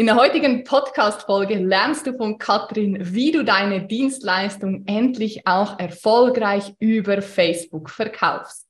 In der heutigen Podcast-Folge lernst du von Katrin, wie du deine Dienstleistung endlich auch erfolgreich über Facebook verkaufst.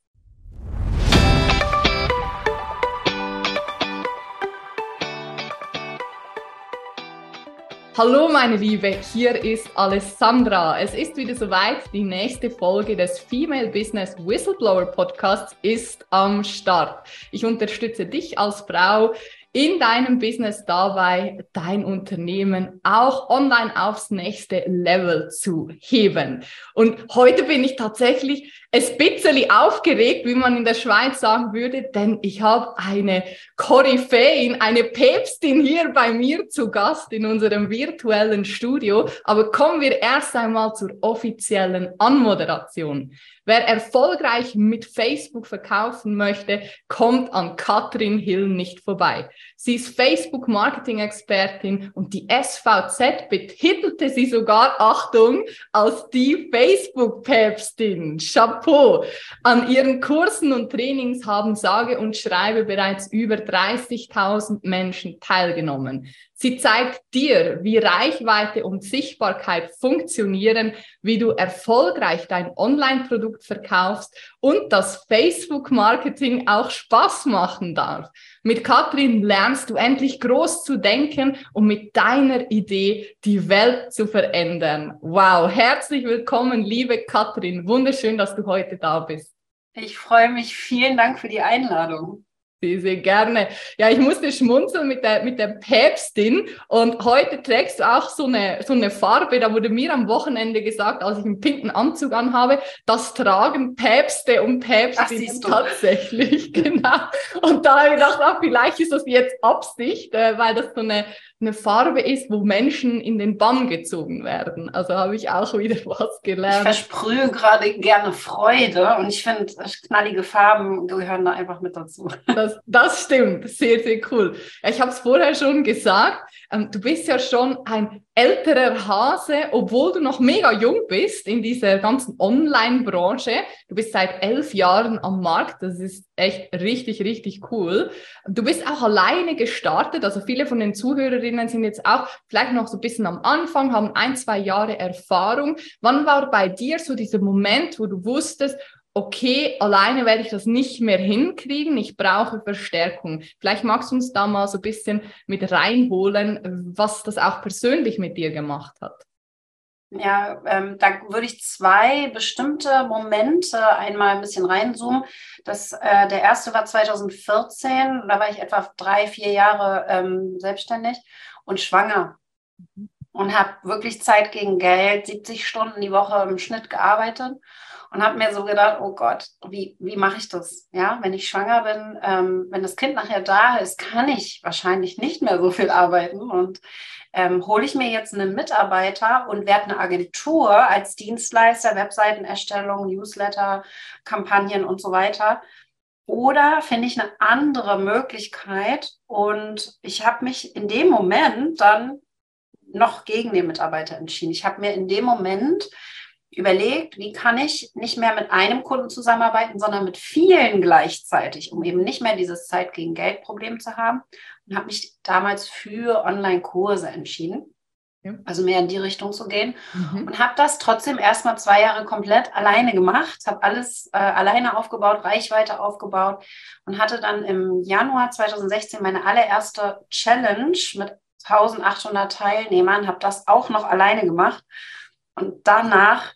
Hallo meine Liebe, hier ist Alessandra. Es ist wieder soweit, die nächste Folge des Female Business Whistleblower Podcasts ist am Start. Ich unterstütze dich als Frau in deinem Business dabei, dein Unternehmen auch online aufs nächste Level zu heben. Und heute bin ich tatsächlich ein bisschen aufgeregt, wie man in der Schweiz sagen würde, denn ich habe eine Koryphäin, eine Päpstin hier bei mir zu Gast in unserem virtuellen Studio. Aber kommen wir erst einmal zur offiziellen Anmoderation. Wer erfolgreich mit Facebook verkaufen möchte, kommt an Katrin Hill nicht vorbei. Sie ist Facebook-Marketing-Expertin und die SVZ betitelte sie sogar, Achtung, als die Facebook-Päpstin. Chapeau! An ihren Kursen und Trainings haben sage und schreibe bereits über 30.000 Menschen teilgenommen. Sie zeigt dir, wie Reichweite und Sichtbarkeit funktionieren, wie du erfolgreich dein Online-Produkt verkaufst und dass Facebook-Marketing auch Spaß machen darf. Mit Katrin lernst du endlich groß zu denken und mit deiner Idee die Welt zu verändern. Wow, herzlich willkommen, liebe Katrin. Wunderschön, dass du heute da bist. Ich freue mich. Vielen Dank für die Einladung. Sehr, sehr gerne. Ja, ich musste schmunzeln mit der, mit der Päpstin und heute trägst du auch so eine, so eine Farbe. Da wurde mir am Wochenende gesagt, als ich einen pinken Anzug anhabe, das tragen Päpste und Päpstinnen tatsächlich. genau. Und da habe ich gedacht, ah, vielleicht ist das jetzt Absicht, äh, weil das so eine, eine Farbe ist, wo Menschen in den Bann gezogen werden. Also habe ich auch wieder was gelernt. Ich versprühe gerade gerne Freude und ich finde, knallige Farben gehören da einfach mit dazu. Das, das stimmt, sehr, sehr cool. Ich habe es vorher schon gesagt, ähm, du bist ja schon ein älterer Hase, obwohl du noch mega jung bist in dieser ganzen Online-Branche. Du bist seit elf Jahren am Markt. Das ist echt richtig, richtig cool. Du bist auch alleine gestartet. Also viele von den Zuhörerinnen sind jetzt auch vielleicht noch so ein bisschen am Anfang, haben ein, zwei Jahre Erfahrung. Wann war bei dir so dieser Moment, wo du wusstest, okay, alleine werde ich das nicht mehr hinkriegen, ich brauche Verstärkung. Vielleicht magst du uns da mal so ein bisschen mit reinholen, was das auch persönlich mit dir gemacht hat. Ja, ähm, da würde ich zwei bestimmte Momente einmal ein bisschen reinzoomen. Das, äh, der erste war 2014, da war ich etwa drei, vier Jahre ähm, selbstständig und schwanger. Mhm. Und habe wirklich Zeit gegen Geld, 70 Stunden die Woche im Schnitt gearbeitet und habe mir so gedacht, oh Gott, wie, wie mache ich das? Ja, wenn ich schwanger bin, ähm, wenn das Kind nachher da ist, kann ich wahrscheinlich nicht mehr so viel arbeiten und ähm, hole ich mir jetzt einen Mitarbeiter und werde eine Agentur als Dienstleister, Webseitenerstellung, Newsletter, Kampagnen und so weiter. Oder finde ich eine andere Möglichkeit und ich habe mich in dem Moment dann noch gegen den Mitarbeiter entschieden. Ich habe mir in dem Moment überlegt, wie kann ich nicht mehr mit einem Kunden zusammenarbeiten, sondern mit vielen gleichzeitig, um eben nicht mehr dieses Zeit gegen Geld Problem zu haben. Und habe mich damals für Online-Kurse entschieden. Ja. Also mehr in die Richtung zu gehen. Mhm. Und habe das trotzdem erstmal zwei Jahre komplett alleine gemacht, habe alles äh, alleine aufgebaut, Reichweite aufgebaut und hatte dann im Januar 2016 meine allererste Challenge mit 1800 Teilnehmern, habe das auch noch alleine gemacht. Und danach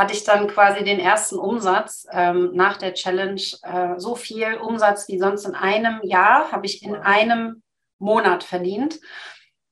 hatte ich dann quasi den ersten Umsatz ähm, nach der Challenge. Äh, so viel Umsatz wie sonst in einem Jahr habe ich in einem Monat verdient.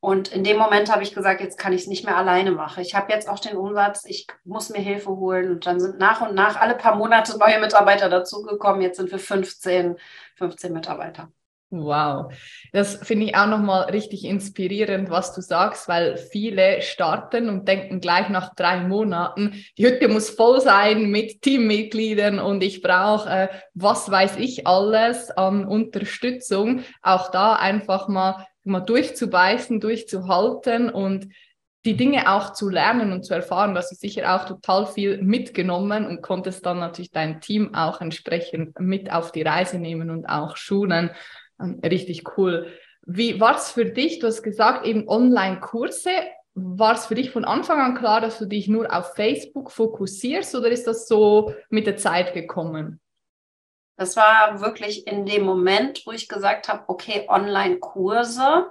Und in dem Moment habe ich gesagt, jetzt kann ich es nicht mehr alleine machen. Ich habe jetzt auch den Umsatz, ich muss mir Hilfe holen. Und dann sind nach und nach alle paar Monate neue Mitarbeiter dazugekommen. Jetzt sind wir 15, 15 Mitarbeiter. Wow, das finde ich auch nochmal richtig inspirierend, was du sagst, weil viele starten und denken gleich nach drei Monaten, die Hütte muss voll sein mit Teammitgliedern und ich brauche, äh, was weiß ich alles an Unterstützung. Auch da einfach mal, mal durchzubeißen, durchzuhalten und die Dinge auch zu lernen und zu erfahren. Du hast sicher auch total viel mitgenommen und konntest dann natürlich dein Team auch entsprechend mit auf die Reise nehmen und auch schulen. Ähm, richtig cool. Wie war es für dich? Du hast gesagt, eben Online-Kurse. War es für dich von Anfang an klar, dass du dich nur auf Facebook fokussierst oder ist das so mit der Zeit gekommen? Das war wirklich in dem Moment, wo ich gesagt habe, okay, Online-Kurse,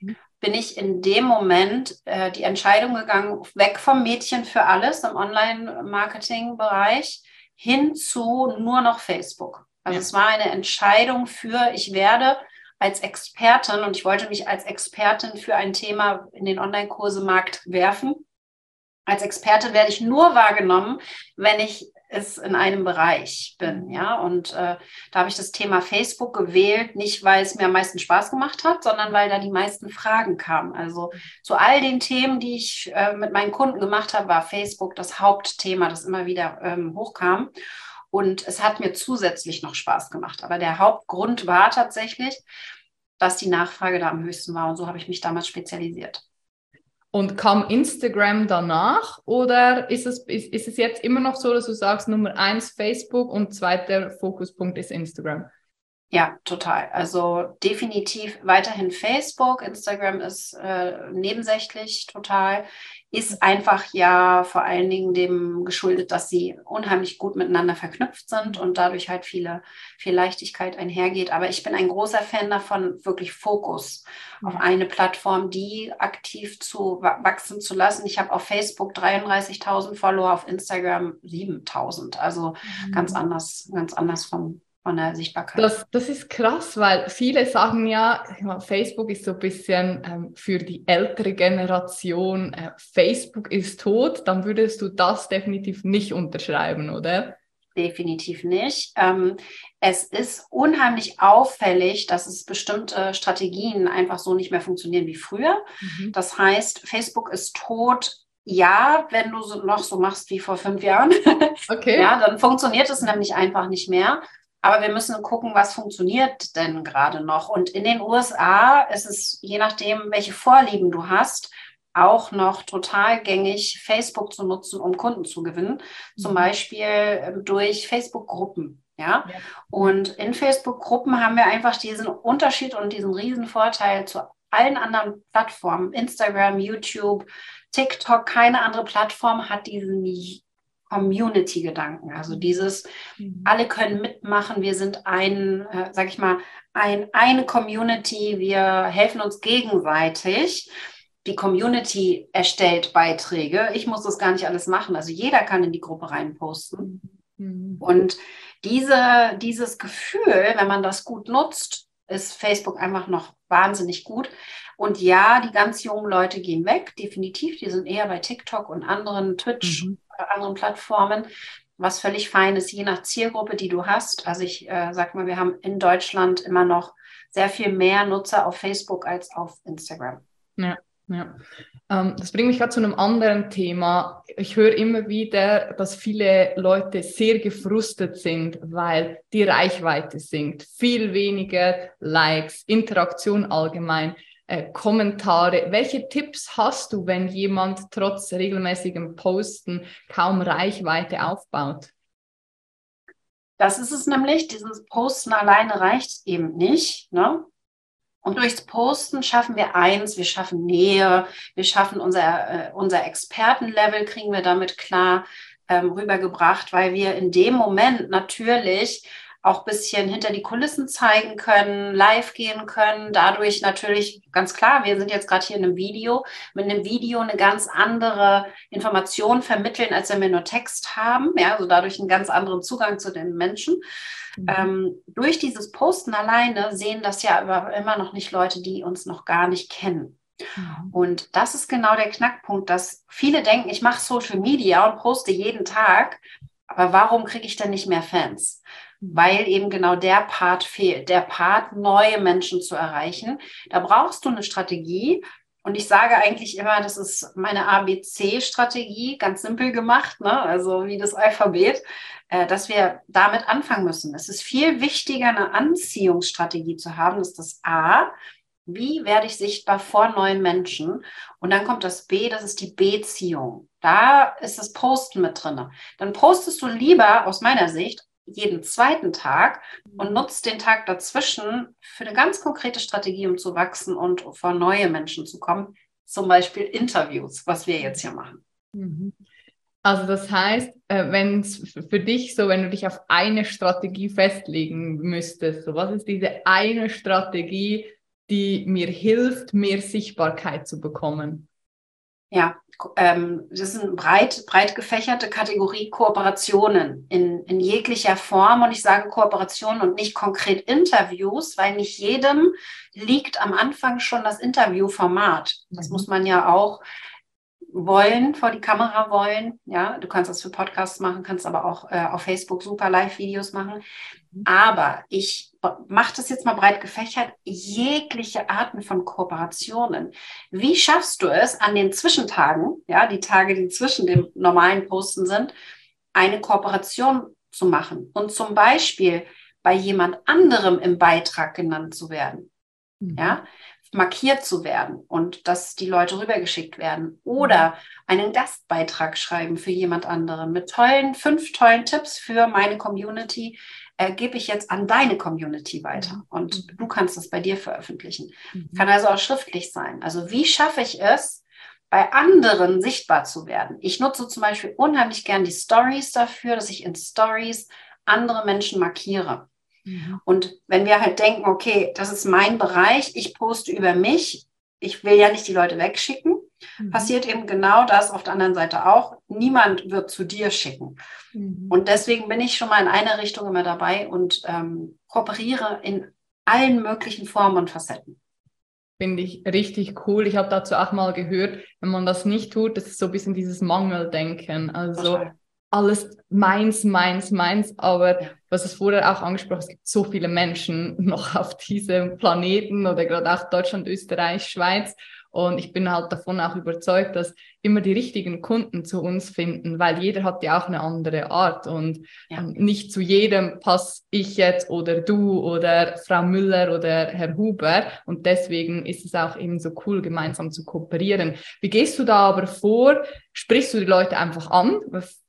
mhm. bin ich in dem Moment äh, die Entscheidung gegangen, weg vom Mädchen für alles im Online-Marketing-Bereich hin zu nur noch Facebook. Also ja. es war eine Entscheidung für, ich werde als Expertin und ich wollte mich als Expertin für ein Thema in den Online-Kurse-Markt werfen. Als Expertin werde ich nur wahrgenommen, wenn ich es in einem Bereich bin, ja. Und äh, da habe ich das Thema Facebook gewählt, nicht weil es mir am meisten Spaß gemacht hat, sondern weil da die meisten Fragen kamen. Also zu all den Themen, die ich äh, mit meinen Kunden gemacht habe, war Facebook das Hauptthema, das immer wieder ähm, hochkam. Und es hat mir zusätzlich noch Spaß gemacht. Aber der Hauptgrund war tatsächlich, dass die Nachfrage da am höchsten war. Und so habe ich mich damals spezialisiert. Und kam Instagram danach oder ist es, ist, ist es jetzt immer noch so, dass du sagst, Nummer eins Facebook und zweiter Fokuspunkt ist Instagram? Ja, total. Also definitiv weiterhin Facebook. Instagram ist äh, nebensächlich total ist einfach ja vor allen Dingen dem geschuldet, dass sie unheimlich gut miteinander verknüpft sind und dadurch halt viele, viel Leichtigkeit einhergeht. Aber ich bin ein großer Fan davon, wirklich Fokus auf eine Plattform, die aktiv zu wachsen zu lassen. Ich habe auf Facebook 33.000 Follower, auf Instagram 7.000. Also mhm. ganz anders, ganz anders vom, von der Sichtbarkeit. Das, das ist krass, weil viele sagen ja, Facebook ist so ein bisschen ähm, für die ältere Generation, äh, Facebook ist tot, dann würdest du das definitiv nicht unterschreiben, oder? Definitiv nicht. Ähm, es ist unheimlich auffällig, dass es bestimmte Strategien einfach so nicht mehr funktionieren wie früher. Mhm. Das heißt, Facebook ist tot, ja, wenn du so noch so machst wie vor fünf Jahren, okay. ja, dann funktioniert es nämlich einfach nicht mehr. Aber wir müssen gucken, was funktioniert denn gerade noch. Und in den USA ist es, je nachdem, welche Vorlieben du hast, auch noch total gängig, Facebook zu nutzen, um Kunden zu gewinnen. Zum mhm. Beispiel ähm, durch Facebook-Gruppen. Ja? ja? Und in Facebook-Gruppen haben wir einfach diesen Unterschied und diesen riesen Vorteil zu allen anderen Plattformen, Instagram, YouTube, TikTok, keine andere Plattform hat diesen Community-Gedanken. Also dieses, mhm. alle können mitmachen, wir sind ein, äh, sag ich mal, ein, eine Community, wir helfen uns gegenseitig. Die Community erstellt Beiträge. Ich muss das gar nicht alles machen. Also jeder kann in die Gruppe reinposten. Mhm. Und diese, dieses Gefühl, wenn man das gut nutzt, ist Facebook einfach noch wahnsinnig gut. Und ja, die ganz jungen Leute gehen weg, definitiv. Die sind eher bei TikTok und anderen Twitch, mhm. Anderen Plattformen, was völlig fein ist, je nach Zielgruppe, die du hast. Also ich äh, sag mal, wir haben in Deutschland immer noch sehr viel mehr Nutzer auf Facebook als auf Instagram. Ja. Ja, ähm, das bringt mich gerade zu einem anderen Thema. Ich höre immer wieder, dass viele Leute sehr gefrustet sind, weil die Reichweite sinkt. Viel weniger Likes, Interaktion allgemein äh, Kommentare. Welche Tipps hast du, wenn jemand trotz regelmäßigem Posten kaum Reichweite aufbaut? Das ist es nämlich, dieses Posten alleine reicht eben nicht. Ne? Und durchs Posten schaffen wir eins, wir schaffen Nähe, wir schaffen unser, äh, unser Expertenlevel, kriegen wir damit klar ähm, rübergebracht, weil wir in dem Moment natürlich auch ein bisschen hinter die Kulissen zeigen können, live gehen können. Dadurch natürlich ganz klar, wir sind jetzt gerade hier in einem Video, mit einem Video eine ganz andere Information vermitteln, als wenn wir nur Text haben. Ja, also dadurch einen ganz anderen Zugang zu den Menschen. Mhm. Ähm, durch dieses Posten alleine sehen das ja aber immer noch nicht Leute, die uns noch gar nicht kennen. Mhm. Und das ist genau der Knackpunkt, dass viele denken, ich mache Social Media und poste jeden Tag, aber warum kriege ich denn nicht mehr Fans? Weil eben genau der Part fehlt, der Part, neue Menschen zu erreichen. Da brauchst du eine Strategie. Und ich sage eigentlich immer, das ist meine ABC-Strategie, ganz simpel gemacht, ne? also wie das Alphabet, äh, dass wir damit anfangen müssen. Es ist viel wichtiger, eine Anziehungsstrategie zu haben. Das ist das A. Wie werde ich sichtbar vor neuen Menschen? Und dann kommt das B, das ist die Beziehung. Da ist das Posten mit drin. Dann postest du lieber aus meiner Sicht jeden zweiten Tag und nutzt den Tag dazwischen für eine ganz konkrete Strategie, um zu wachsen und vor neue Menschen zu kommen. Zum Beispiel Interviews, was wir jetzt hier machen. Mhm. Also das heißt, äh, wenn es für dich so, wenn du dich auf eine Strategie festlegen müsstest, so was ist diese eine Strategie, die mir hilft, mehr Sichtbarkeit zu bekommen? Ja, ähm, das ist eine breit, breit gefächerte Kategorie Kooperationen in, in jeglicher Form. Und ich sage Kooperationen und nicht konkret Interviews, weil nicht jedem liegt am Anfang schon das Interviewformat. Das mhm. muss man ja auch wollen, vor die Kamera wollen. Ja, du kannst das für Podcasts machen, kannst aber auch äh, auf Facebook super Live-Videos machen. Mhm. Aber ich mache das jetzt mal breit gefächert, jegliche Arten von Kooperationen. Wie schaffst du es an den Zwischentagen, ja, die Tage, die zwischen dem normalen Posten sind, eine Kooperation zu machen und zum Beispiel bei jemand anderem im Beitrag genannt zu werden? Mhm. Ja, markiert zu werden und dass die Leute rübergeschickt werden oder mhm. einen Gastbeitrag schreiben für jemand anderen mit tollen, fünf tollen Tipps für meine Community, äh, gebe ich jetzt an deine Community weiter mhm. und du kannst das bei dir veröffentlichen. Mhm. Kann also auch schriftlich sein. Also wie schaffe ich es, bei anderen sichtbar zu werden? Ich nutze zum Beispiel unheimlich gern die Stories dafür, dass ich in Stories andere Menschen markiere. Mhm. Und wenn wir halt denken, okay, das ist mein Bereich, ich poste über mich, ich will ja nicht die Leute wegschicken, mhm. passiert eben genau das auf der anderen Seite auch. Niemand wird zu dir schicken. Mhm. Und deswegen bin ich schon mal in einer Richtung immer dabei und ähm, kooperiere in allen möglichen Formen und Facetten. Finde ich richtig cool. Ich habe dazu auch mal gehört, wenn man das nicht tut, das ist so ein bisschen dieses Mangeldenken. Also Total alles meins, meins, meins. Aber. Was es vorher auch angesprochen, es gibt so viele Menschen noch auf diesem Planeten oder gerade auch Deutschland, Österreich, Schweiz. Und ich bin halt davon auch überzeugt, dass immer die richtigen Kunden zu uns finden, weil jeder hat ja auch eine andere Art und ja. Ähm, nicht zu jedem passe ich jetzt oder du oder Frau Müller oder Herr Huber. Und deswegen ist es auch eben so cool, gemeinsam zu kooperieren. Wie gehst du da aber vor? Sprichst du die Leute einfach an?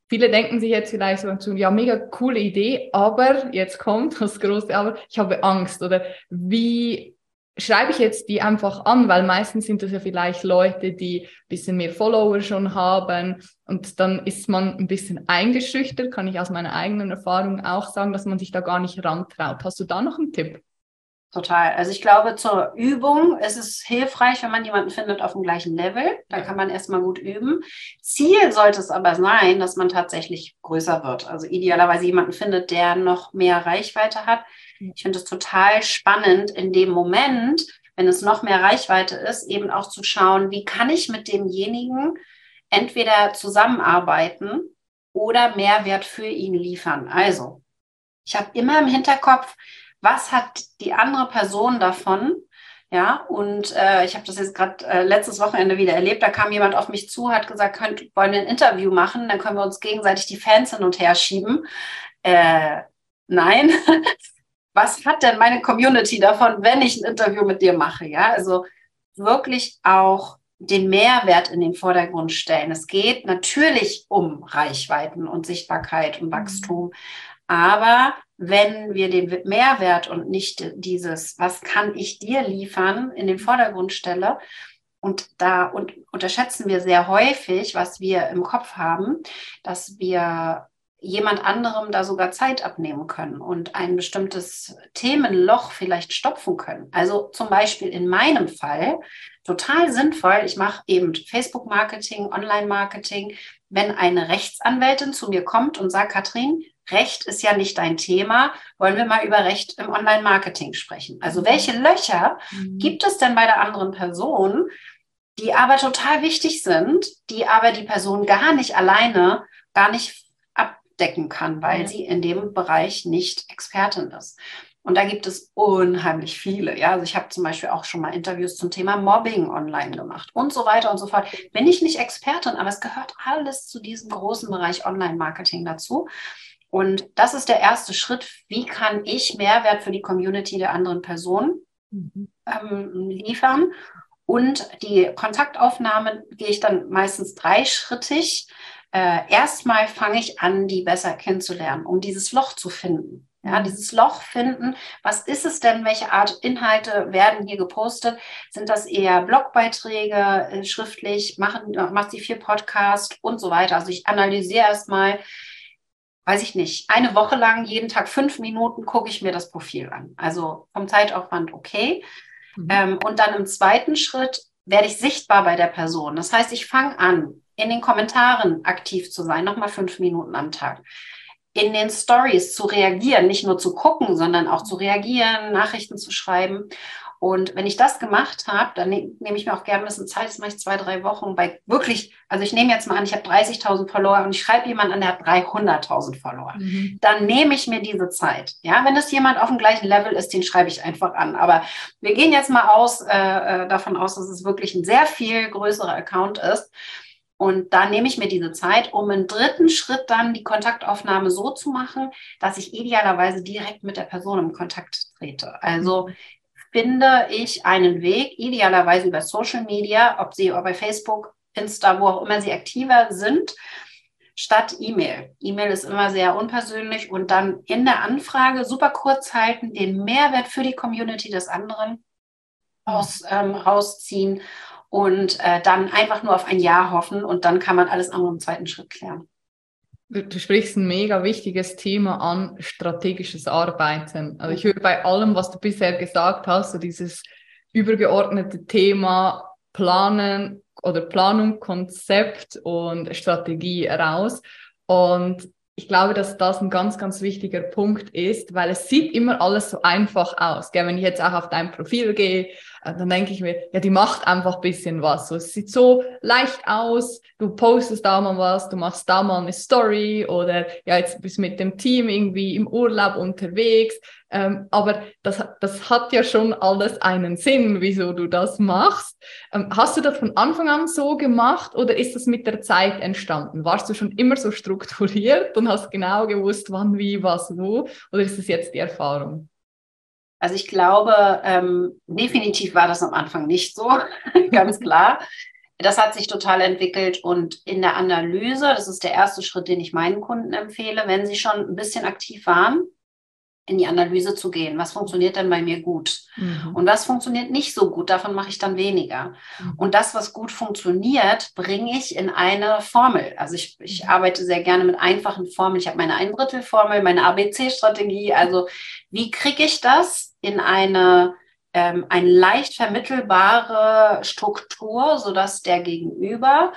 Viele denken sich jetzt vielleicht so, ja, mega coole Idee, aber jetzt kommt das große Aber, ich habe Angst oder wie schreibe ich jetzt die einfach an, weil meistens sind das ja vielleicht Leute, die ein bisschen mehr Follower schon haben und dann ist man ein bisschen eingeschüchtert, kann ich aus meiner eigenen Erfahrung auch sagen, dass man sich da gar nicht rantraut. Hast du da noch einen Tipp? Total. Also ich glaube, zur Übung ist es hilfreich, wenn man jemanden findet auf dem gleichen Level. Da kann man erstmal gut üben. Ziel sollte es aber sein, dass man tatsächlich größer wird. Also idealerweise jemanden findet, der noch mehr Reichweite hat. Ich finde es total spannend in dem Moment, wenn es noch mehr Reichweite ist, eben auch zu schauen, wie kann ich mit demjenigen entweder zusammenarbeiten oder Mehrwert für ihn liefern. Also, ich habe immer im Hinterkopf, was hat die andere Person davon? Ja, und äh, ich habe das jetzt gerade äh, letztes Wochenende wieder erlebt. Da kam jemand auf mich zu, hat gesagt, könnt, wollen wir ein Interview machen, dann können wir uns gegenseitig die Fans hin und her schieben. Äh, nein. Was hat denn meine Community davon, wenn ich ein Interview mit dir mache? Ja, also wirklich auch den Mehrwert in den Vordergrund stellen. Es geht natürlich um Reichweiten und Sichtbarkeit und. Wachstum, aber wenn wir den Mehrwert und nicht dieses, was kann ich dir liefern, in den Vordergrund stelle, und da und unterschätzen wir sehr häufig, was wir im Kopf haben, dass wir jemand anderem da sogar Zeit abnehmen können und ein bestimmtes Themenloch vielleicht stopfen können. Also zum Beispiel in meinem Fall total sinnvoll. Ich mache eben Facebook-Marketing, Online-Marketing. Wenn eine Rechtsanwältin zu mir kommt und sagt, Katrin, Recht ist ja nicht dein Thema. Wollen wir mal über Recht im Online-Marketing sprechen? Also welche Löcher mhm. gibt es denn bei der anderen Person, die aber total wichtig sind, die aber die Person gar nicht alleine, gar nicht abdecken kann, weil mhm. sie in dem Bereich nicht Expertin ist. Und da gibt es unheimlich viele. Ja, also ich habe zum Beispiel auch schon mal Interviews zum Thema Mobbing online gemacht und so weiter und so fort. Bin ich nicht Expertin, aber es gehört alles zu diesem großen Bereich Online-Marketing dazu. Und das ist der erste Schritt. Wie kann ich Mehrwert für die Community der anderen Person mhm. ähm, liefern? Und die Kontaktaufnahme gehe ich dann meistens dreischrittig. äh, erstmal fange ich an, die besser kennenzulernen, um dieses Loch zu finden. Ja, mhm. dieses Loch finden. Was ist es denn? Welche Art Inhalte werden hier gepostet? Sind das eher Blogbeiträge, äh, schriftlich? Machen, macht sie viel Podcast und so weiter? Also ich analysiere erstmal, weiß ich nicht, eine Woche lang, jeden Tag fünf Minuten gucke ich mir das Profil an. Also vom Zeitaufwand okay. Mhm. Ähm, und dann im zweiten Schritt werde ich sichtbar bei der Person. Das heißt, ich fange an, in den Kommentaren aktiv zu sein, nochmal fünf Minuten am Tag in den Stories zu reagieren, nicht nur zu gucken, sondern auch zu reagieren, Nachrichten zu schreiben. Und wenn ich das gemacht habe, dann ne nehme ich mir auch gerne ein bisschen Zeit, das mache ich zwei, drei Wochen bei wirklich, also ich nehme jetzt mal an, ich habe 30.000 Follower und ich schreibe jemanden an, der hat 300.000 Follower. Mhm. Dann nehme ich mir diese Zeit. Ja, wenn es jemand auf dem gleichen Level ist, den schreibe ich einfach an. Aber wir gehen jetzt mal aus, äh, äh davon aus, dass es wirklich ein sehr viel größerer Account ist. Und da nehme ich mir diese Zeit, um im dritten Schritt dann die Kontaktaufnahme so zu machen, dass ich idealerweise direkt mit der Person im Kontakt trete. Also finde ich einen Weg, idealerweise über Social Media, ob sie bei Facebook, Insta, wo auch immer sie aktiver sind, statt E-Mail. E-Mail ist immer sehr unpersönlich und dann in der Anfrage super kurz halten, den Mehrwert für die Community des anderen aus, ähm, rausziehen und äh, dann einfach nur auf ein Ja hoffen und dann kann man alles andere im zweiten Schritt klären. Du, sprichst ein mega wichtiges Thema an, strategisches Arbeiten. Also ich höre bei allem, was du bisher gesagt hast, so dieses übergeordnete Thema Planen oder Planung, Konzept und Strategie raus. Und ich glaube, dass das ein ganz, ganz wichtiger Punkt ist, weil es sieht immer alles so einfach aus. Gell? Wenn ich jetzt auch auf dein Profil gehe, dann denke ich mir, ja, die macht einfach ein bisschen was. So, es sieht so leicht aus, du postest da mal was, du machst da mal eine Story oder ja, jetzt bist du mit dem Team irgendwie im Urlaub unterwegs. Ähm, aber das, das hat ja schon alles einen Sinn, wieso du das machst. Ähm, hast du das von Anfang an so gemacht oder ist das mit der Zeit entstanden? Warst du schon immer so strukturiert und hast genau gewusst, wann, wie, was, wo? Oder ist das jetzt die Erfahrung? Also ich glaube, ähm, definitiv war das am Anfang nicht so, ganz klar. Das hat sich total entwickelt und in der Analyse, das ist der erste Schritt, den ich meinen Kunden empfehle, wenn sie schon ein bisschen aktiv waren, in die Analyse zu gehen. Was funktioniert denn bei mir gut? Mhm. Und was funktioniert nicht so gut? Davon mache ich dann weniger. Mhm. Und das, was gut funktioniert, bringe ich in eine Formel. Also ich, ich mhm. arbeite sehr gerne mit einfachen Formeln. Ich habe meine Ein-Drittel-Formel, meine ABC-Strategie. Also wie kriege ich das in eine ähm, eine leicht vermittelbare Struktur, sodass der Gegenüber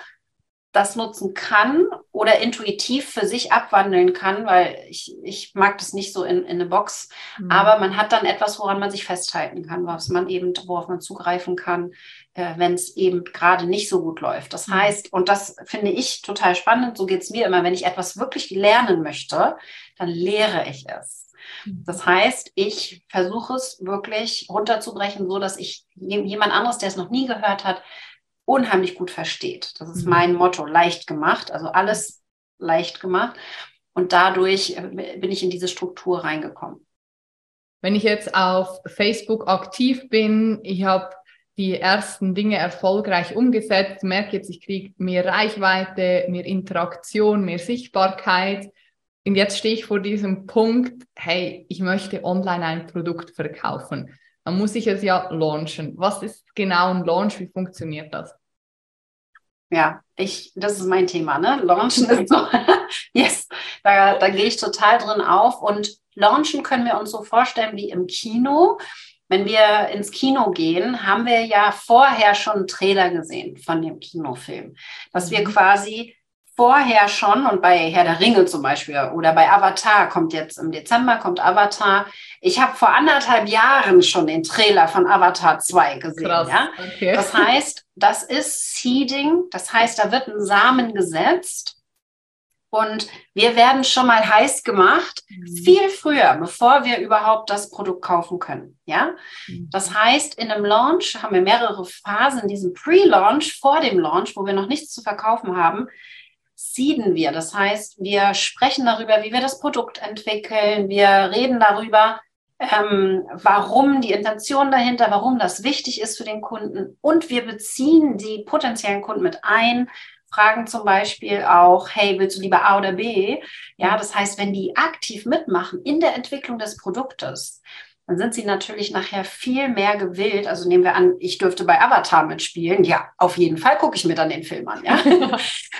das nutzen kann oder intuitiv für sich abwandeln kann, weil ich, ich mag das nicht so in, in eine Box. Mhm. Aber man hat dann etwas, woran man sich festhalten kann, was man eben, worauf man zugreifen kann, äh, wenn es eben gerade nicht so gut läuft. Das mhm. heißt, und das finde ich total spannend, so geht es mir immer, wenn ich etwas wirklich lernen möchte, dann lehre ich es. Mhm. Das heißt, ich versuche es wirklich runterzubrechen, so dass ich jemand anderes, der es noch nie gehört hat, unheimlich gut versteht. Das ist mhm. mein Motto, leicht gemacht, also alles leicht gemacht. Und dadurch äh, bin ich in diese Struktur reingekommen. Wenn ich jetzt auf Facebook aktiv bin, ich habe die ersten Dinge erfolgreich umgesetzt, merke jetzt, ich kriege mehr Reichweite, mehr Interaktion, mehr Sichtbarkeit. Und jetzt stehe ich vor diesem Punkt, hey, ich möchte online ein Produkt verkaufen. Dann muss ich es ja launchen. Was ist genau ein Launch? Wie funktioniert das? Ja, ich, das ist mein Thema, ne? Launchen ist so, yes, da, da gehe ich total drin auf. Und launchen können wir uns so vorstellen wie im Kino. Wenn wir ins Kino gehen, haben wir ja vorher schon einen Trailer gesehen von dem Kinofilm, dass wir mhm. quasi vorher schon und bei Herr der Ringe zum Beispiel oder bei Avatar kommt jetzt im Dezember kommt Avatar. Ich habe vor anderthalb Jahren schon den Trailer von Avatar 2 gesehen. Krass, ja? Okay. Das heißt, das ist Seeding, das heißt, da wird ein Samen gesetzt und wir werden schon mal heiß gemacht, mhm. viel früher, bevor wir überhaupt das Produkt kaufen können. Ja, mhm. das heißt, in einem Launch haben wir mehrere Phasen, diesen Pre-Launch vor dem Launch, wo wir noch nichts zu verkaufen haben seeden wir. Das heißt, wir sprechen darüber, wie wir das Produkt entwickeln. Wir reden darüber, ähm, warum die Intention dahinter, warum das wichtig ist für den Kunden. Und wir beziehen die potenziellen Kunden mit ein. fragen zum Beispiel auch, hey, willst du lieber A oder B? Ja, das heißt, wenn die aktiv mitmachen in der Entwicklung des Produktes, dann sind sie natürlich nachher viel mehr gewillt. Also nehmen wir an, ich dürfte bei Avatar mitspielen. Ja, auf jeden Fall gucke ich mir dann den Film an. Ja?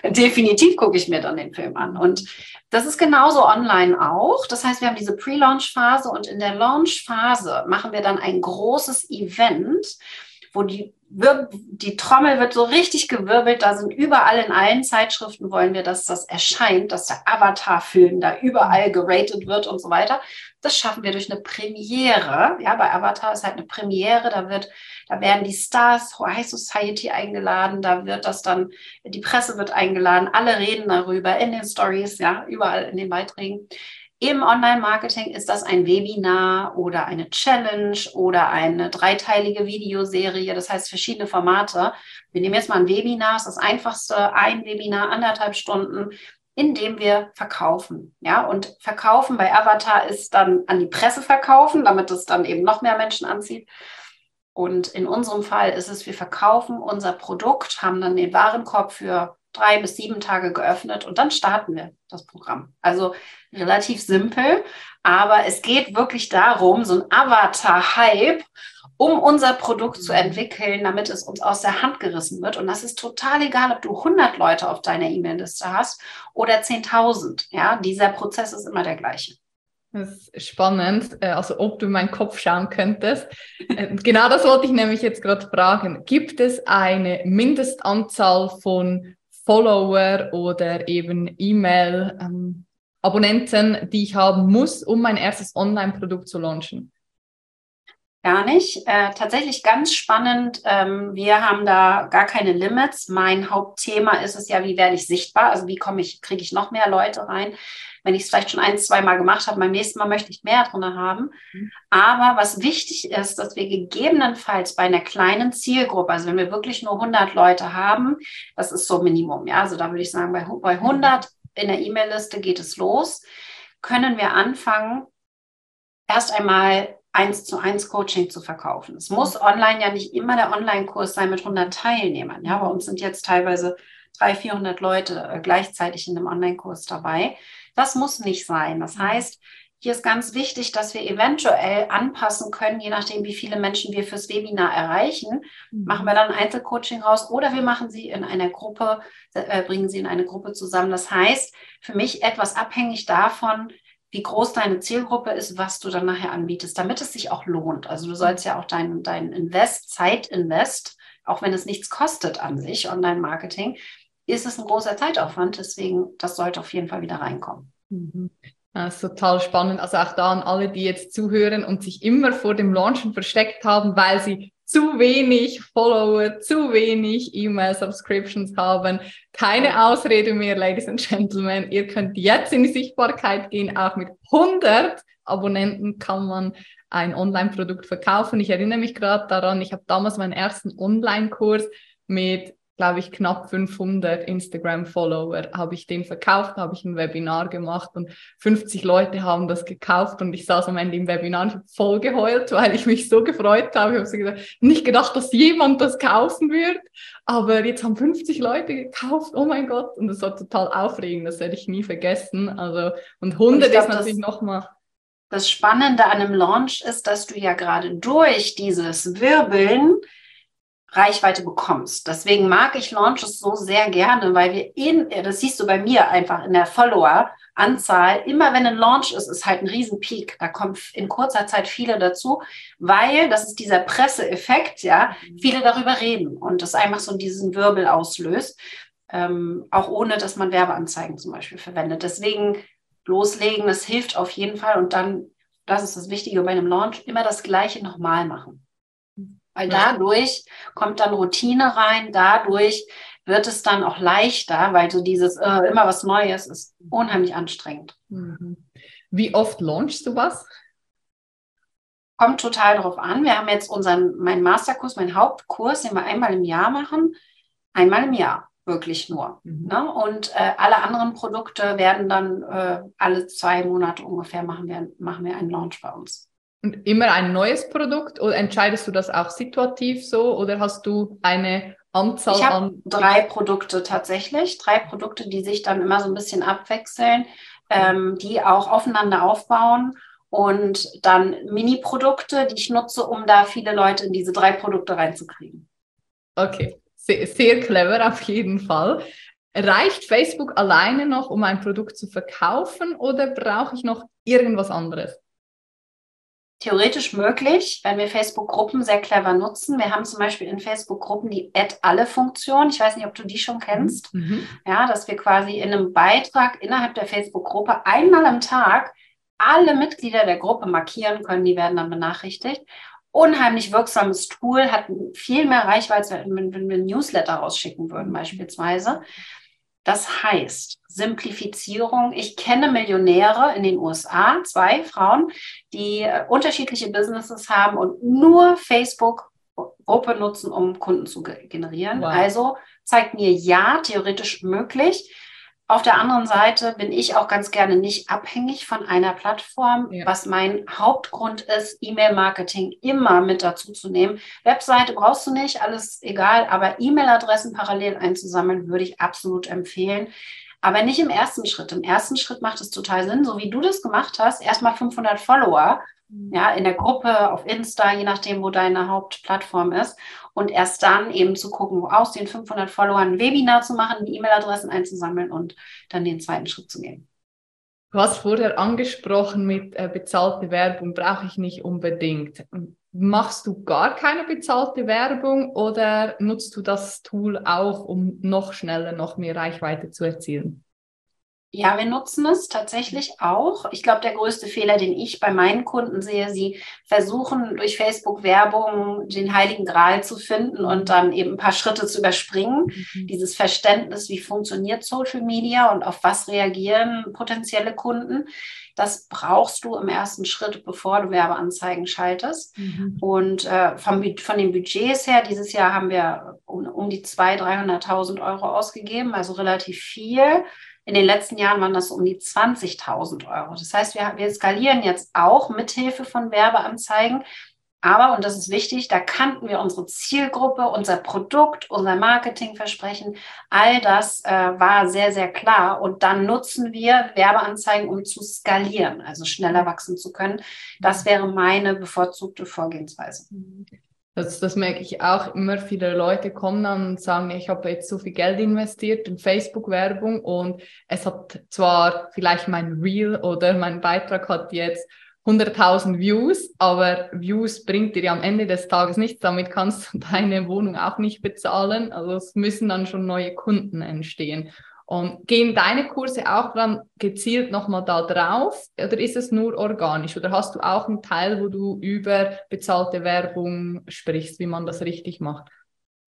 Definitiv gucke ich mir dann den Film an. Und das ist genauso online auch. Das heißt, wir haben diese Pre-Launch-Phase und in der Launch-Phase machen wir dann ein großes Event, wo die die Trommel wird so richtig gewirbelt. Da sind überall in allen Zeitschriften wollen wir, dass das erscheint, dass der Avatar-Film da überall geratet wird und so weiter. Das schaffen wir durch eine Premiere. Ja, bei Avatar ist halt eine Premiere. Da wird, da werden die Stars, High Society eingeladen. Da wird das dann, die Presse wird eingeladen. Alle reden darüber in den Stories, ja, überall in den Beiträgen. Im Online-Marketing ist das ein Webinar oder eine Challenge oder eine dreiteilige Videoserie, das heißt verschiedene Formate. Wir nehmen jetzt mal ein Webinar, das ist das einfachste, ein Webinar, anderthalb Stunden, in dem wir verkaufen. Ja, und verkaufen bei Avatar ist dann an die Presse verkaufen, damit es dann eben noch mehr Menschen anzieht. Und in unserem Fall ist es, wir verkaufen unser Produkt, haben dann den Warenkorb für drei bis sieben Tage geöffnet und dann starten wir das Programm. Also relativ simpel, aber es geht wirklich darum, so ein Avatar-Hype, um unser Produkt zu mhm. entwickeln, damit es uns aus der Hand gerissen wird. Und das ist total egal, ob du 100 Leute auf deiner E-Mail-Liste hast oder 10.000. Ja, dieser Prozess ist immer der gleiche. Das ist spannend, äh, also ob du in meinen Kopf schauen könntest. Äh, genau das wollte ich nämlich jetzt gerade fragen. Gibt es eine Mindestanzahl von Follower oder eben E-Mail-Abonnenten, ähm, die ich haben muss, um mein erstes Online-Produkt zu launchen? Gar nicht. Äh, tatsächlich ganz spannend. Ähm, wir haben da gar keine Limits. Mein Hauptthema ist es ja, wie werde ich sichtbar? Also wie komme ich, kriege ich noch mehr Leute rein? Wenn ich es vielleicht schon ein, zwei Mal gemacht habe, beim nächsten Mal möchte ich mehr drin haben. Mhm. Aber was wichtig ist, dass wir gegebenenfalls bei einer kleinen Zielgruppe, also wenn wir wirklich nur 100 Leute haben, das ist so Minimum. Ja, also da würde ich sagen, bei, bei 100 in der E-Mail-Liste geht es los, können wir anfangen, erst einmal eins zu eins Coaching zu verkaufen. Es muss online ja nicht immer der Online-Kurs sein mit 100 Teilnehmern. Ja, bei uns sind jetzt teilweise 300, 400 Leute äh, gleichzeitig in einem Online-Kurs dabei. Das muss nicht sein. Das heißt, hier ist ganz wichtig, dass wir eventuell anpassen können, je nachdem, wie viele Menschen wir fürs Webinar erreichen. Mhm. Machen wir dann ein Einzelcoaching raus oder wir machen sie in einer Gruppe, äh, bringen sie in eine Gruppe zusammen. Das heißt, für mich etwas abhängig davon, wie groß deine Zielgruppe ist, was du dann nachher anbietest, damit es sich auch lohnt. Also du sollst ja auch dein, dein Invest, Zeitinvest, auch wenn es nichts kostet an sich, Online-Marketing, ist es ein großer Zeitaufwand. Deswegen, das sollte auf jeden Fall wieder reinkommen. Mhm. Das ist total spannend. Also auch da an alle, die jetzt zuhören und sich immer vor dem Launchen versteckt haben, weil sie zu wenig Follower, zu wenig E-Mail-Subscriptions haben. Keine Ausrede mehr, Ladies and Gentlemen. Ihr könnt jetzt in die Sichtbarkeit gehen. Auch mit 100 Abonnenten kann man ein Online-Produkt verkaufen. Ich erinnere mich gerade daran, ich habe damals meinen ersten Online-Kurs mit glaube ich, knapp 500 Instagram-Follower habe ich den verkauft, habe ich ein Webinar gemacht und 50 Leute haben das gekauft und ich saß am Ende im Webinar und voll geheult, weil ich mich so gefreut habe. Ich habe so gesagt, nicht gedacht, dass jemand das kaufen wird, aber jetzt haben 50 Leute gekauft, oh mein Gott, und das war total aufregend, das werde ich nie vergessen. Also, und 100 glaub, ist natürlich nochmal das Spannende an einem Launch ist, dass du ja gerade durch dieses Wirbeln Reichweite bekommst. Deswegen mag ich Launches so sehr gerne, weil wir in, das siehst du bei mir einfach in der Follower-Anzahl, immer wenn ein Launch ist, ist halt ein Riesenpeak. Da kommen in kurzer Zeit viele dazu, weil das ist dieser Presseeffekt, ja, mhm. viele darüber reden und das einfach so diesen Wirbel auslöst, ähm, auch ohne, dass man Werbeanzeigen zum Beispiel verwendet. Deswegen loslegen, das hilft auf jeden Fall und dann, das ist das Wichtige bei einem Launch, immer das Gleiche nochmal machen. Weil dadurch kommt dann Routine rein, dadurch wird es dann auch leichter, weil so dieses äh, immer was Neues ist unheimlich anstrengend. Mhm. Wie oft launchst du was? Kommt total darauf an. Wir haben jetzt unseren, meinen Masterkurs, meinen Hauptkurs, den wir einmal im Jahr machen. Einmal im Jahr, wirklich nur. Mhm. Ne? Und äh, alle anderen Produkte werden dann äh, alle zwei Monate ungefähr machen wir, machen wir einen Launch bei uns. Und immer ein neues Produkt oder entscheidest du das auch situativ so oder hast du eine Anzahl ich an? Drei Produkte tatsächlich, drei Produkte, die sich dann immer so ein bisschen abwechseln, ähm, die auch aufeinander aufbauen und dann Mini-Produkte, die ich nutze, um da viele Leute in diese drei Produkte reinzukriegen. Okay, sehr, sehr clever auf jeden Fall. Reicht Facebook alleine noch, um ein Produkt zu verkaufen oder brauche ich noch irgendwas anderes? Theoretisch möglich, wenn wir Facebook-Gruppen sehr clever nutzen. Wir haben zum Beispiel in Facebook-Gruppen die Add-alle-Funktion. Ich weiß nicht, ob du die schon kennst. Mhm. mhm. Ja, dass wir quasi in einem Beitrag innerhalb der Facebook-Gruppe einmal am Tag alle Mitglieder der Gruppe markieren können. Die werden dann benachrichtigt unheimlich wirksames Tool, hat viel mehr Reichweite, wenn, wenn wir ein Newsletter rausschicken würden beispielsweise. Das heißt, Simplifizierung. Ich kenne Millionäre in den USA, zwei Frauen, die äh, unterschiedliche Businesses haben und nur Facebook-Gruppe nutzen, um Kunden zu generieren. Wow. Also zeigt mir ja, theoretisch möglich. Auf der anderen Seite bin ich auch ganz gerne nicht abhängig von einer Plattform, ja. was mein Hauptgrund ist, E-Mail-Marketing immer mit dazu zu nehmen. Webseite brauchst du nicht, alles egal, aber E-Mail-Adressen parallel einzusammeln, würde ich absolut empfehlen. Aber nicht im ersten Schritt. Im ersten Schritt macht es total Sinn, so wie du das gemacht hast, erstmal 500 Follower ja, in der Gruppe, auf Insta, je nachdem, wo deine Hauptplattform ist. Und erst dann eben zu gucken, aus den 500 Followern ein Webinar zu machen, die E-Mail-Adressen einzusammeln und dann den zweiten Schritt zu gehen. Du hast vorher angesprochen mit äh, bezahlte Werbung, brauche ich nicht unbedingt. Machst du gar keine bezahlte Werbung oder nutzt du das Tool auch, um noch schneller, noch mehr Reichweite zu erzielen? Ja, wir nutzen es tatsächlich auch. Ich glaube, der größte Fehler, den ich bei meinen Kunden sehe, sie versuchen durch Facebook-Werbung den heiligen Gral zu finden und dann eben ein paar Schritte zu überspringen. Mhm. Dieses Verständnis, wie funktioniert Social Media und auf was reagieren potenzielle Kunden. Das brauchst du im ersten Schritt, bevor du Werbeanzeigen schaltest. Mhm. Und äh, vom, von den Budgets her, dieses Jahr haben wir um, um die 200.000, 300.000 Euro ausgegeben, also relativ viel. In den letzten Jahren waren das um die 20.000 Euro. Das heißt, wir, wir skalieren jetzt auch mithilfe von Werbeanzeigen. Aber, und das ist wichtig, da kannten wir unsere Zielgruppe, unser Produkt, unser Marketingversprechen. All das äh, war sehr, sehr klar. Und dann nutzen wir Werbeanzeigen, um zu skalieren, also schneller wachsen zu können. Das wäre meine bevorzugte Vorgehensweise. Das, das merke ich auch. Immer viele Leute kommen dann und sagen, ich habe jetzt so viel Geld investiert in Facebook-Werbung und es hat zwar vielleicht mein Reel oder mein Beitrag hat jetzt 100.000 Views, aber Views bringt dir ja am Ende des Tages nichts. Damit kannst du deine Wohnung auch nicht bezahlen. Also es müssen dann schon neue Kunden entstehen. Und gehen deine Kurse auch dann gezielt nochmal da drauf oder ist es nur organisch? Oder hast du auch einen Teil, wo du über bezahlte Werbung sprichst, wie man das richtig macht?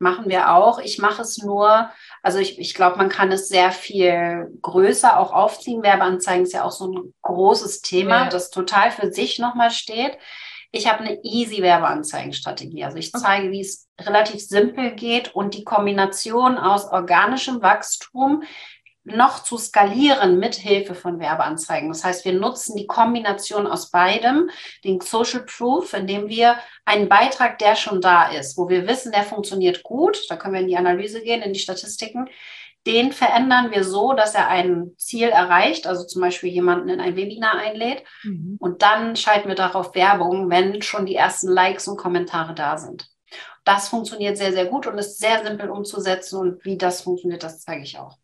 Machen wir auch. Ich mache es nur, also ich, ich glaube, man kann es sehr viel größer auch aufziehen. Werbeanzeigen ist ja auch so ein großes Thema, ja. das total für sich nochmal steht. Ich habe eine easy Werbeanzeigenstrategie. Also ich zeige, wie es relativ simpel geht und die Kombination aus organischem Wachstum noch zu skalieren mit Hilfe von Werbeanzeigen. Das heißt, wir nutzen die Kombination aus beidem, den Social Proof, indem wir einen Beitrag, der schon da ist, wo wir wissen, der funktioniert gut, da können wir in die Analyse gehen, in die Statistiken, den verändern wir so, dass er ein Ziel erreicht, also zum Beispiel jemanden in ein Webinar einlädt. Mhm. Und dann schalten wir darauf Werbung, wenn schon die ersten Likes und Kommentare da sind. Das funktioniert sehr, sehr gut und ist sehr simpel umzusetzen. Und wie das funktioniert, das zeige ich auch.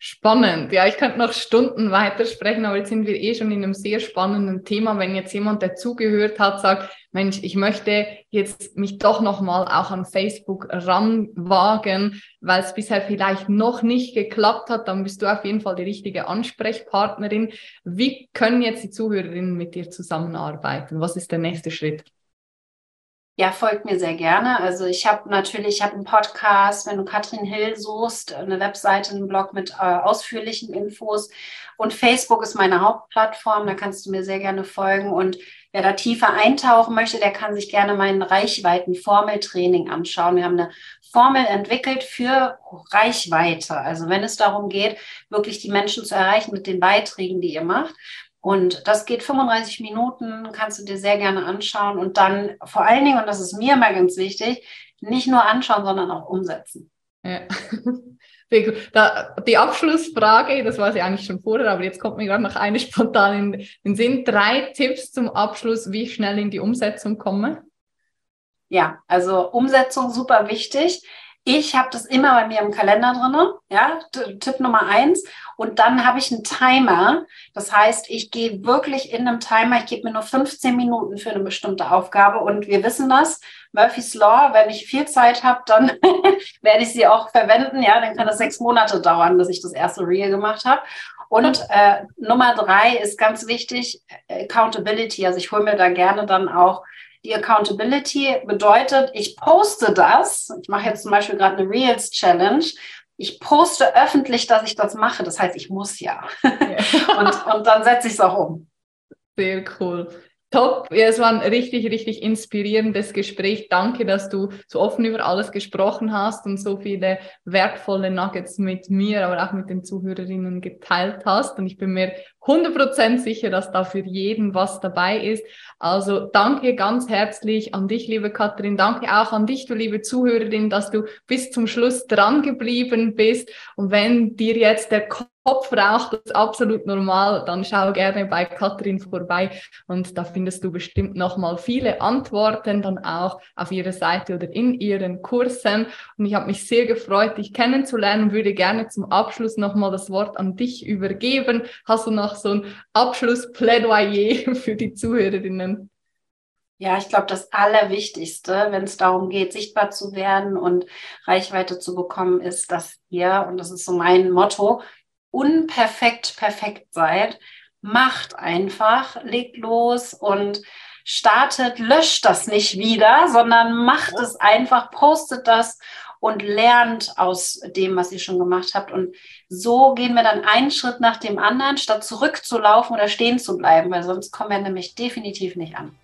Spannend. Ja, ich könnte noch Stunden weitersprechen, aber jetzt sind wir eh schon in einem sehr spannenden Thema. Wenn jetzt jemand, der zugehört hat, sagt, Mensch, ich möchte jetzt mich doch nochmal auch an Facebook ranwagen, weil es bisher vielleicht noch nicht geklappt hat, dann bist du auf jeden Fall die richtige Ansprechpartnerin. Wie können jetzt die Zuhörerinnen mit dir zusammenarbeiten? Was ist der nächste Schritt? Ja, folgt mir sehr gerne. Also ich habe natürlich, ich habe einen Podcast, wenn du Katrin Hill suchst, eine Webseite, einen Blog mit äh, ausführlichen Infos. Und Facebook ist meine Hauptplattform, da kannst du mir sehr gerne folgen. Und wer da tiefer eintauchen möchte, der kann sich gerne meinen Reichweiten-Formeltraining anschauen. Wir haben eine Formel entwickelt für Reichweite. Also wenn es darum geht, wirklich die Menschen zu erreichen mit den Beiträgen, die ihr macht. Und das geht 35 Minuten, kannst du dir sehr gerne anschauen und dann vor allen Dingen, und das ist mir immer ganz wichtig, nicht nur anschauen, sondern auch umsetzen. Ja. Da, die Abschlussfrage, das war sie eigentlich schon vorher, aber jetzt kommt mir gerade noch eine spontan in den Sinn. Drei Tipps zum Abschluss, wie ich schnell in die Umsetzung komme? Ja, also Umsetzung super wichtig. Ich habe das immer bei mir im Kalender drin, ja, Tipp Nummer eins. Und dann habe ich einen Timer. Das heißt, ich gehe wirklich in einem Timer, ich gebe mir nur 15 Minuten für eine bestimmte Aufgabe. Und wir wissen das, Murphy's Law, wenn ich viel Zeit habe, dann werde ich sie auch verwenden. Ja, dann kann das sechs Monate dauern, bis ich das erste Reel gemacht habe. Und äh, Nummer drei ist ganz wichtig, Accountability. Also ich hole mir da gerne dann auch die Accountability bedeutet, ich poste das. Ich mache jetzt zum Beispiel gerade eine Reels Challenge. Ich poste öffentlich, dass ich das mache. Das heißt, ich muss ja. ja. und, und dann setze ich es auch um. Sehr cool. Top, ja, es war ein richtig, richtig inspirierendes Gespräch. Danke, dass du so offen über alles gesprochen hast und so viele wertvolle Nuggets mit mir, aber auch mit den Zuhörerinnen geteilt hast. Und ich bin mir 100% sicher, dass da für jeden was dabei ist. Also danke ganz herzlich an dich, liebe Katrin. Danke auch an dich, du liebe Zuhörerin, dass du bis zum Schluss dran geblieben bist. Und wenn dir jetzt der Kopf raucht, das ist absolut normal, dann schau gerne bei Katrin vorbei und da findest du bestimmt nochmal viele Antworten dann auch auf ihrer Seite oder in ihren Kursen. Und ich habe mich sehr gefreut, dich kennenzulernen und würde gerne zum Abschluss nochmal das Wort an dich übergeben. Hast du noch so ein Abschlussplädoyer für die Zuhörerinnen? Ja, ich glaube, das Allerwichtigste, wenn es darum geht, sichtbar zu werden und Reichweite zu bekommen, ist, dass ihr, und das ist so mein Motto, unperfekt perfekt seid. Macht einfach, legt los und startet, löscht das nicht wieder, sondern macht es einfach, postet das und lernt aus dem, was ihr schon gemacht habt. Und so gehen wir dann einen Schritt nach dem anderen, statt zurückzulaufen oder stehen zu bleiben, weil sonst kommen wir nämlich definitiv nicht an.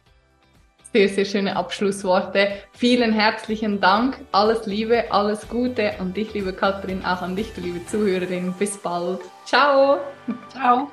Sehr, sehr schöne Abschlussworte. Vielen herzlichen Dank. Alles Liebe, alles Gute an dich, liebe Katrin, auch an dich, liebe Zuhörerin. Bis bald. Ciao. Ciao.